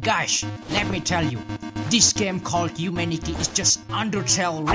Guys, let me tell you, this game called Humanity is just Undertale.